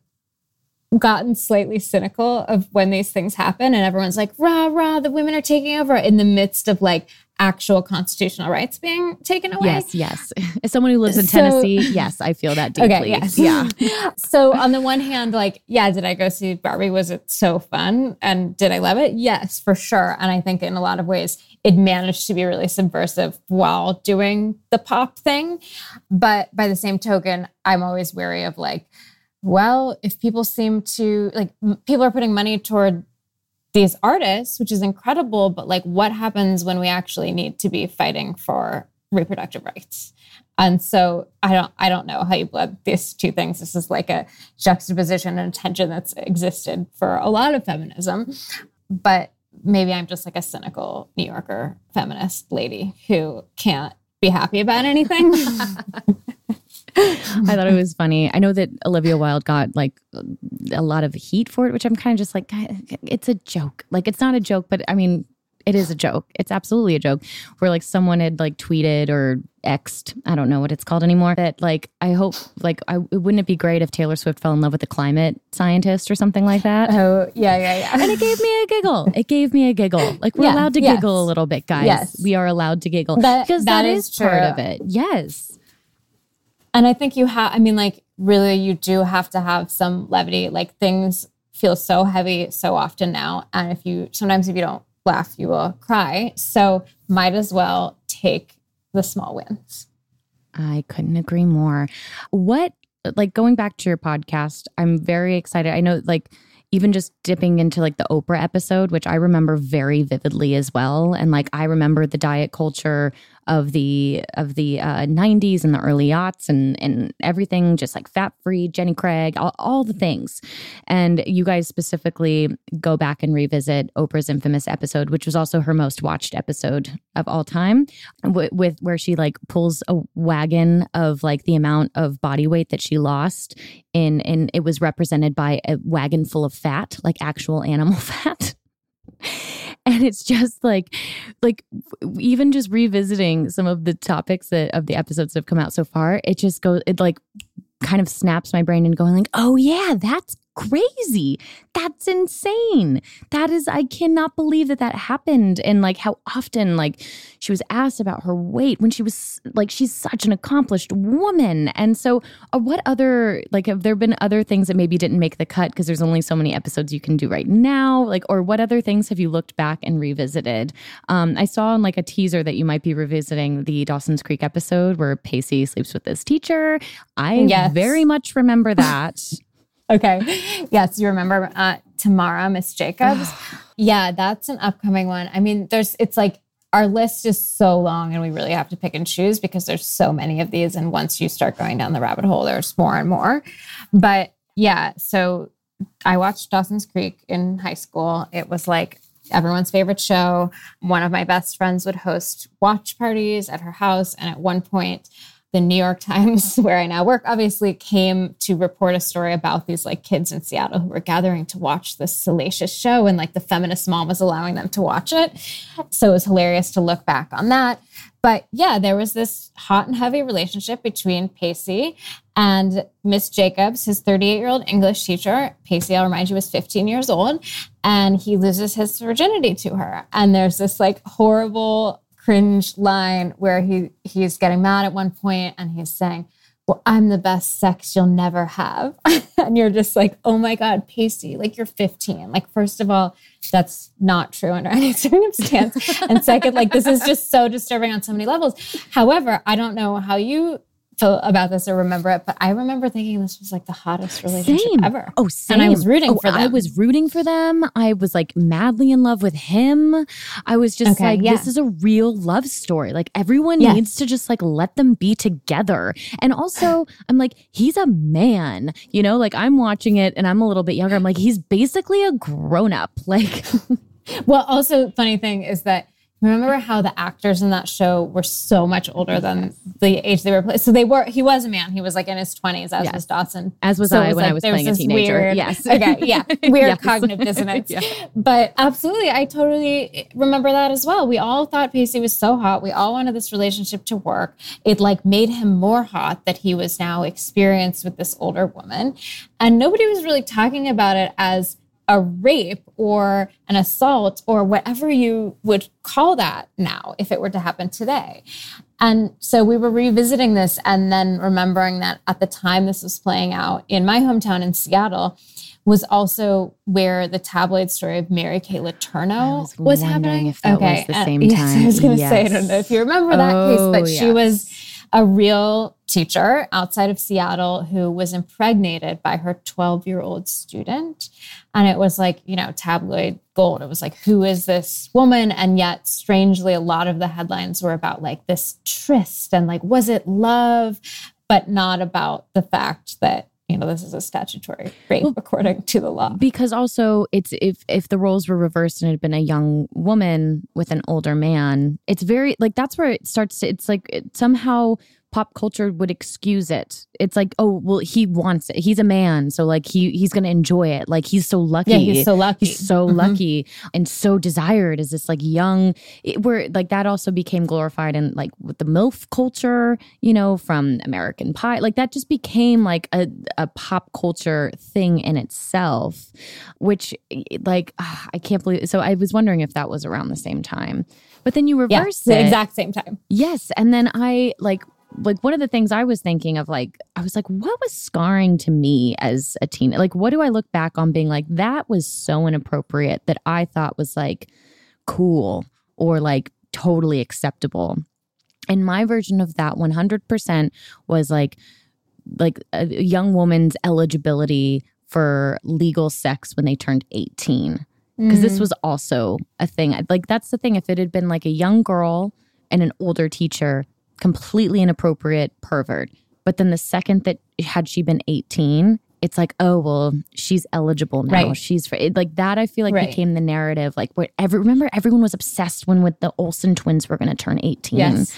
gotten slightly cynical of when these things happen and everyone's like, rah, rah, the women are taking over in the midst of like actual constitutional rights being taken away. Yes, yes. As someone who lives in So- Tennessee, yes, I feel that deeply. Okay, yes. Yeah. so on the one hand, like, yeah, did I go see Barbie? Was it so fun? And did I love it? Yes, for sure. And I think in a lot of ways, it managed to be really subversive while doing the pop thing. But by the same token, I'm always wary of like, well, if people seem to like people are putting money toward these artists, which is incredible, but like what happens when we actually need to be fighting for reproductive rights? And so I don't I don't know how you blend these two things. This is like a juxtaposition and tension that's existed for a lot of feminism. But maybe I'm just like a cynical New Yorker feminist lady who can't be happy about anything. I thought it was funny. I know that Olivia Wilde got like a lot of heat for it, which I'm kind of just like, it's a joke. Like, it's not a joke, but I mean, it is a joke. It's absolutely a joke. Where like someone had like tweeted or xed, I don't know what it's called anymore. That like, I hope like, I wouldn't it be great if Taylor Swift fell in love with a climate scientist or something like that? oh, yeah, yeah, yeah. And it gave me a giggle. It gave me a giggle. Like we're Yeah, allowed to yes. giggle a little bit, guys. Yes. We are allowed to giggle That- because that that is is, part of it. Yes. And I think you have, I mean, like, really, you do have to have some levity. Like, things feel so heavy so often now. And if you, sometimes if you don't laugh, you will cry. So, might as well take the small wins. I couldn't agree more. What, like going back to your podcast, I'm very excited. I know, like, even just dipping into like the Oprah episode, which I remember very vividly as well. And like, I remember the diet culture of the of the uh, 90s and the early aughts and and everything just like fat free jenny craig all, all the things. And you guys specifically go back and revisit oprah's infamous episode which was also her most watched episode of all time with, with where she like pulls a wagon of like the amount of body weight that she lost in and it was represented by a wagon full of fat like actual animal fat and it's just like like even just revisiting some of the topics that of the episodes that have come out so far it just goes it like kind of snaps my brain and going like oh yeah that's crazy. That's insane. That is i cannot believe that that happened. And like how often like she was asked about her weight when she was like she's such an accomplished woman. And so uh, what other like have there been other things that maybe didn't make the cut because there's only so many episodes you can do right now? Like or what other things have you looked back and revisited? Um i saw in like a teaser that you might be revisiting the dawson's creek episode where pacey sleeps with his teacher. I Yes. very much remember that Okay. Yes, you remember uh, Tamara, Miss Jacobs? yeah, that's an upcoming one. I mean, there's, it's like, our list is so long and we really have to pick and choose because there's so many of these. And once you start going down the rabbit hole, there's more and more. But yeah, so I watched Dawson's Creek in high school. It was like everyone's favorite show. One of my best friends would host watch parties at her house. And at one point, the New York Times, where I now work, obviously came to report a story about these like kids in Seattle who were gathering to watch this salacious show, and like the feminist mom was allowing them to watch it. So it was hilarious to look back on that. But yeah, there was this hot and heavy relationship between Pacey and Miss Jacobs, his 38 year old English teacher. Pacey, I'll remind you, was 15 years old, and he loses his virginity to her. And there's this like horrible cringe line where he he's getting mad at one point and he's saying, Well, I'm the best sex you'll never have. and you're just like, oh my God, Pacey, like you're 15. Like, first of all, that's not true under any circumstance. and second, like this is just so disturbing on so many levels. However, I don't know how you feel about this or remember it, but I remember thinking this was like the hottest relationship Same. ever. Oh, same. And I was rooting Oh, for them. I was rooting for them. I was like madly in love with him. I was just Okay, like, yeah. this is a real love story. Like everyone Yes. needs to just like let them be together. And also, I'm like, he's a man, you know, like I'm watching it and I'm a little bit younger. I'm like, he's basically a grown up. Like, Well, also funny thing is that remember how the actors in that show were so much older than the age they were playing. So they were. He was a man. He was like in his twenties, as Yes. was Dawson. As was So I it when I was playing a this teenager. weird- Yes. Okay. Yeah. Weird Yes. cognitive dissonance. Yeah. But absolutely, I totally remember that as well. We all thought Pacey was so hot. We all wanted this relationship to work. It like made him more hot that he was now experienced with this older woman, and nobody was really talking about it as a rape or an assault or whatever you would call that now if it were to happen today. And so we were revisiting this and then remembering that at the time this was playing out in my hometown in Seattle was also where the tabloid story of Mary Kay Letourneau was was, happening. if that was the same yes, time. I was going to say, I don't know if you remember that Oh, case, but oh, she was a real teacher outside of Seattle who was impregnated by her 12 year old student. And it was like, you know, tabloid gold. It was like, who is this woman? And yet, strangely, a lot of the headlines were about like this tryst and like, was it love? But not about the fact that, you know, this is a statutory rape Well, according to the law. because also it's if if the roles were reversed and it had been a young woman with an older man it's very like that's where it starts to it's like it, somehow pop culture would excuse it it's like oh well he wants it he's a man so like he he's gonna enjoy it like he's so lucky Yeah, he's so lucky. he's so Mhm. lucky and so desired as this like young it, where like that also became glorified in like with the milf culture you know from american pie like that just became like a, a pop culture thing in itself which like ah, i can't believe so i was wondering if that was around the same time but then you Yeah, reverse the it exact same time. Yes. And then I like like one of the things I was thinking of like I was like what was scarring to me as a teen like what do I look back on being like that was so inappropriate that I thought was like cool or like totally acceptable. And my version of that 100% was like like a young woman's eligibility for legal sex when they turned 18 because this mm. was also a thing. Like that's the thing. If it had been like a young girl and an older teacher, completely inappropriate pervert. But then the second that had she been eighteen, it's like, oh well, she's eligible now. Right. She's for it, like that. I feel like Right. became the narrative. Like where every remember everyone was obsessed when with the Olsen twins were going to turn eighteen. Yes.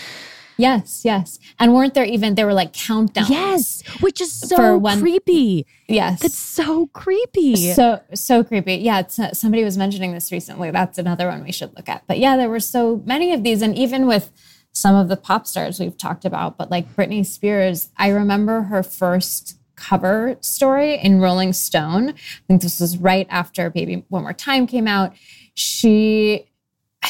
Yes, yes. And weren't there even there were like countdowns? Yes, which is so when- creepy. Yes. That's so creepy. so so creepy. Yeah, it's, uh, somebody was mentioning this recently. That's another one we should look at. But yeah, there were so many of these, and even with some of the pop stars we've talked about, but like Britney Spears, I remember her first cover story in Rolling Stone. I think this was right after Baby One More Time came out. She,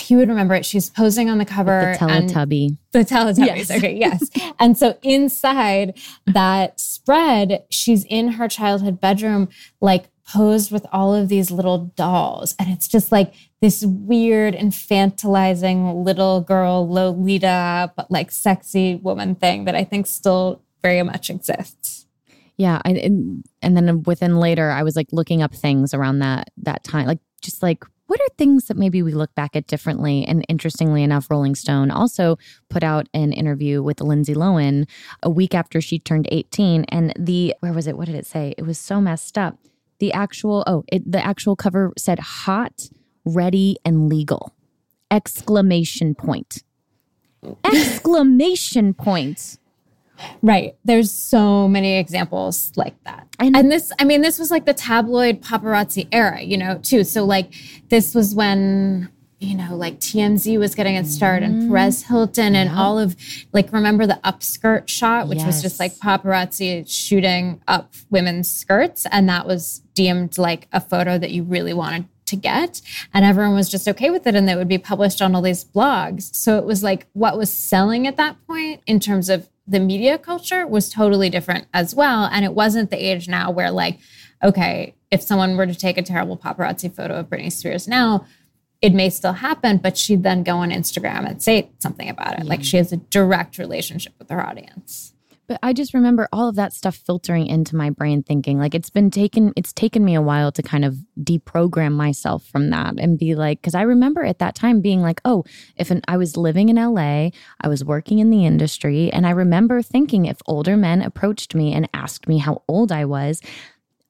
you would remember it. She's posing on the cover. the and- Teletubby. the Teletubbies. Yes. Okay, yes. and so inside that spread, she's in her childhood bedroom, like posed with all of these little dolls. And it's just like this weird, infantilizing little girl, Lolita, but like sexy woman thing that I think still very much exists. Yeah, I, and and then within later, I was like looking up things around that that time, like just like what are things that maybe we look back at differently. And interestingly enough, Rolling Stone also put out an interview with Lindsay Lohan a week after she turned eighteen, and the where was it? What did it say? It was so messed up. The actual oh, it, the actual cover said "hot, ready, and legal!" exclamation point. Exclamation point. Right. There's so many examples like that. And- And, this, I mean, this was like the tabloid paparazzi era, you know, too. So, like, this was when, you know, like TMZ was getting its start Mm-hmm. and Perez Hilton and all of, like, remember the upskirt shot, which was just like paparazzi shooting up women's skirts. And that was deemed like a photo that you really wanted to get. And everyone was just okay with it. And that would be published on all these blogs. So it was like what was selling at that point in terms of the media culture was totally different as well. And it wasn't the age now where, like, okay, if someone were to take a terrible paparazzi photo of Britney Spears now, it may still happen, but she'd then go on Instagram and say something about it. Like she has a direct relationship with her audience. But I just remember all of that stuff filtering into my brain thinking like it's been taken it's taken me a while to kind of deprogram myself from that and be like cuz I remember at that time being like oh if an, I was living in LA I was working in the industry and I remember thinking if older men approached me and asked me how old I was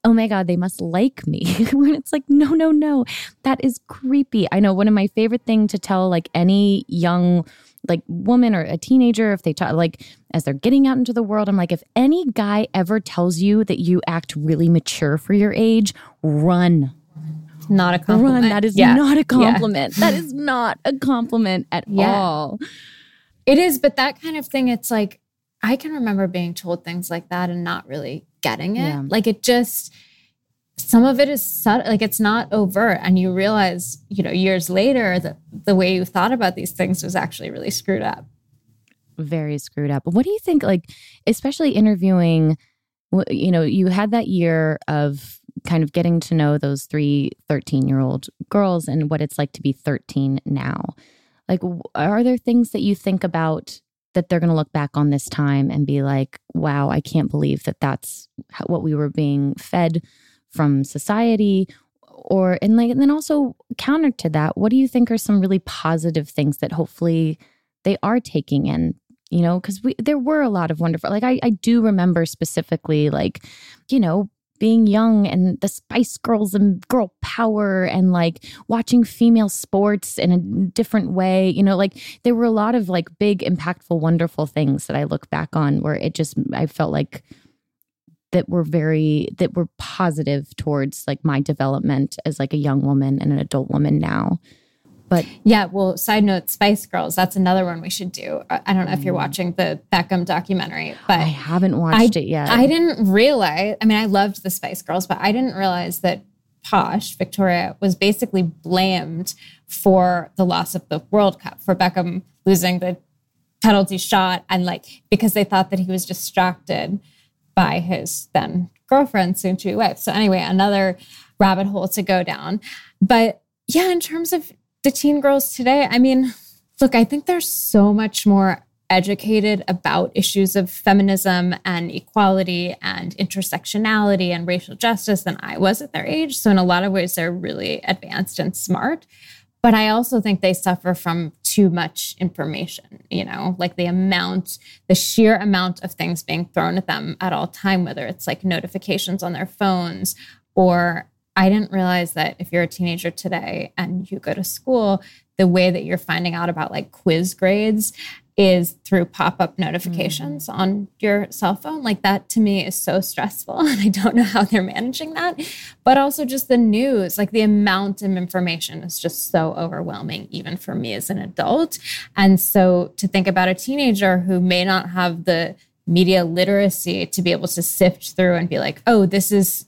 oh my god they must like me when it's like no no no that is creepy i know one of my favorite thing to tell like any young like woman or a teenager if they talk like as they're getting out into the world i'm like if any guy ever tells you that you act really mature for your age run Not a compliment. run that is Yeah. not a Yeah. compliment that is not a compliment at Yeah. all It is, but that kind of thing, it's like I can remember being told things like that and not really getting it. Yeah. Like it just, some of it is subtle, like it's not overt. And you realize, you know, years later that the way you thought about these things was actually really screwed up. Very screwed up. What do you think, like, especially interviewing, you know, you had that year of kind of getting to know those three 13 year old girls and what it's like to be 13 now. Like, are there things that you think about that they're going to look back on this time and be like, wow, I can't believe that that's what we were being fed from society? Or, and like, and then also counter to that, what do you think are some really positive things that hopefully they are taking in you know because we there were a lot of wonderful like I, I do remember specifically like you know being young and the Spice Girls and girl power and like watching female sports in a different way. You know, like there were a lot of like big, impactful, wonderful things that I look back on where it just, I felt like that were very, that were positive towards like my development as like a young woman and an adult woman now. But yeah, well, side note, Spice Girls, that's another one we should do. I don't know if you're mm. watching the Beckham documentary, but I haven't watched I, it yet. I didn't realize, I mean, I loved the Spice Girls, but I didn't realize that Posh, Victoria, was basically blamed for the loss of the World Cup, for Beckham losing the penalty shot, and like because they thought that he was distracted by his then girlfriend, soon to be wife. So, anyway, another rabbit hole to go down. But yeah, in terms of the teen girls today, I mean, look, I think they're so much more educated about issues of feminism and equality and intersectionality and racial justice than I was at their age. So, in a lot of ways, they're really advanced and smart. But I also think they suffer from too much information, you know, like the amount, the sheer amount of things being thrown at them at all time, whether it's like notifications on their phones or I didn't realize that if you're a teenager today and you go to school, the way that you're finding out about like quiz grades is through pop-up notifications mm. on your cell phone. Like that to me is so stressful and i don't know how they're managing that. But also just the news like the amount of information is just so overwhelming even for me as an adult. And so to think about a teenager who may not have the media literacy to be able to sift through and be like oh this is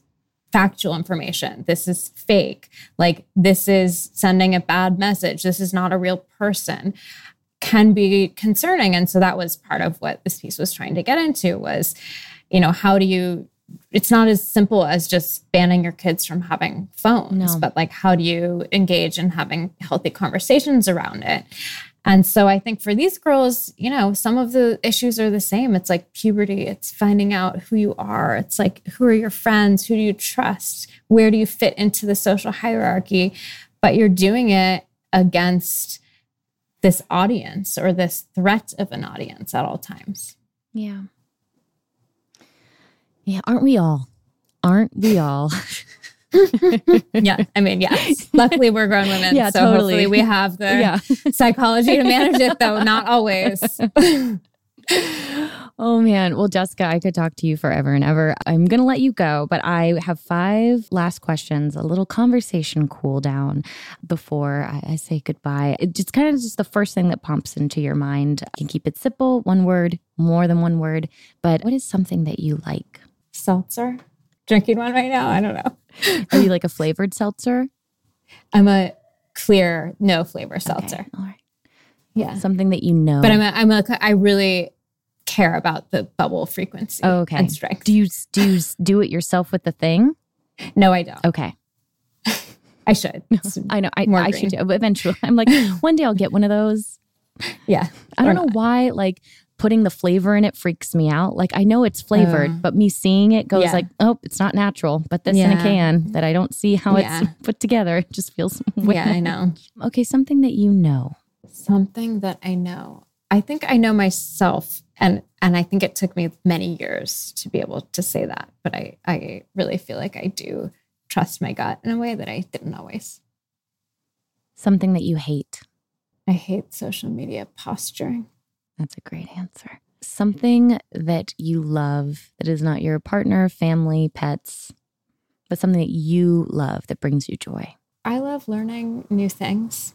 factual information. This is fake. Like, this is sending a bad message. This is not a real person can be concerning. And so that was part of what this piece was trying to get into was, you know, how do you it's not as simple as just banning your kids from having phones, no. but like how do you engage in having healthy conversations around it? And so I think for these girls, you know, some of the issues are the same. It's like puberty, it's finding out who you are. It's like, who are your friends? Who do you trust? Where do you fit into the social hierarchy? But you're doing it against this audience or this threat of an audience at all times. Yeah. Yeah. Aren't we all? Aren't we all? yeah, I mean, yes. Luckily, we're grown women, yeah, so totally. hopefully we have the yeah. psychology to manage it. Though not always. oh man, well, Jessica, I could talk to you forever and ever. I'm gonna let you go, but I have five last questions, a little conversation cool down before I, I say goodbye. It's just kind of just the first thing that pops into your mind. You can keep it simple, one word, more than one word. But what is something that you like? Seltzer drinking one right now. I don't know. Are you like a flavored seltzer? I'm a clear, no flavor seltzer. Okay. All right. Yeah. Something that you know. But I'm a, I'm a, I really care about the bubble frequency oh, okay. and strength. Do you do you do it yourself with the thing? No, I don't. Okay. I should. I know. I, I should do. Eventually, I'm like, one day I'll get one of those. Yeah. I don't know not. why. Like putting the flavor in it freaks me out. Like I know it's flavored, uh, but me seeing it goes yeah. like, oh, it's not natural. But this yeah. in a can that I don't see how yeah. it's put together it just feels. Weird. Yeah, I know. Okay, something that you know. Something that I know. I think I know myself, and and I think it took me many years to be able to say that. But I I really feel like I do trust my gut in a way that I didn't always. Something that you hate. I hate social media posturing. That's a great answer. Something that you love that is not your partner, family, pets, but something that you love that brings you joy. I love learning new things.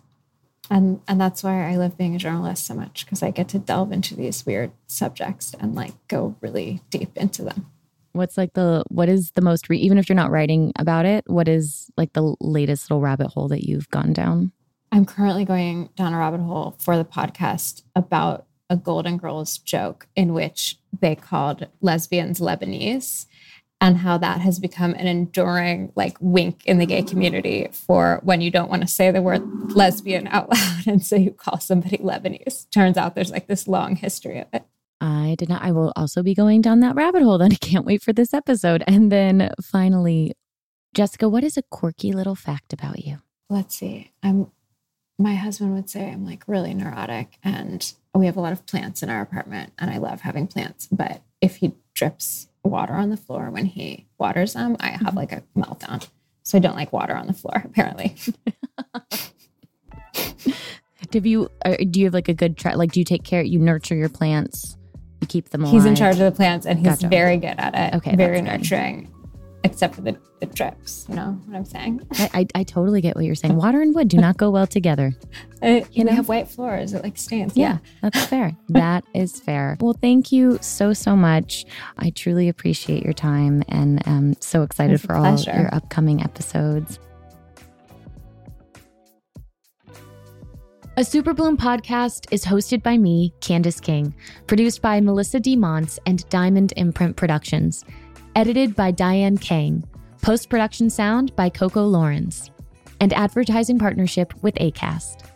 And and that's why I love being a journalist so much because I get to delve into these weird subjects and like go really deep into them. What's like the what is the most re- even if you're not writing about it, what is like the latest little rabbit hole that you've gone down? I'm currently going down a rabbit hole for the podcast about a Golden Girls joke in which they called lesbians Lebanese and how that has become an enduring like wink in the gay community for when you don't want to say the word lesbian out loud and so you call somebody Lebanese. Turns out there's like this long history of it. I did not. I will also be going down that rabbit hole. Then I can't wait for this episode. And then finally, Jessica, what is a quirky little fact about you? Let's see. I'm. My husband would say I'm like really neurotic, and we have a lot of plants in our apartment, and I love having plants. But if he drips water on the floor when he waters them, I have like a meltdown. So I don't like water on the floor. Apparently. Do you uh, do you have like a good try? Like, do you take care? You nurture your plants. You keep them alive. He's in charge of the plants and he's Gotcha. very good at it. Okay, Very nurturing, except for the, the drips. You know what I'm saying? I, I, I totally get what you're saying. Water and wood do not go well together. Uh, You know? have white floors. It like stains. Yeah, that's fair. that is fair. Well, thank you so, so much. I truly appreciate your time and I'm so excited for all your upcoming episodes. A Super Bloom podcast is hosted by me, Candice King, produced by Melissa D. Monts and Diamond Imprint Productions, edited by Diane Kang, post production sound by Coco Lawrence, and advertising partnership with ACAST.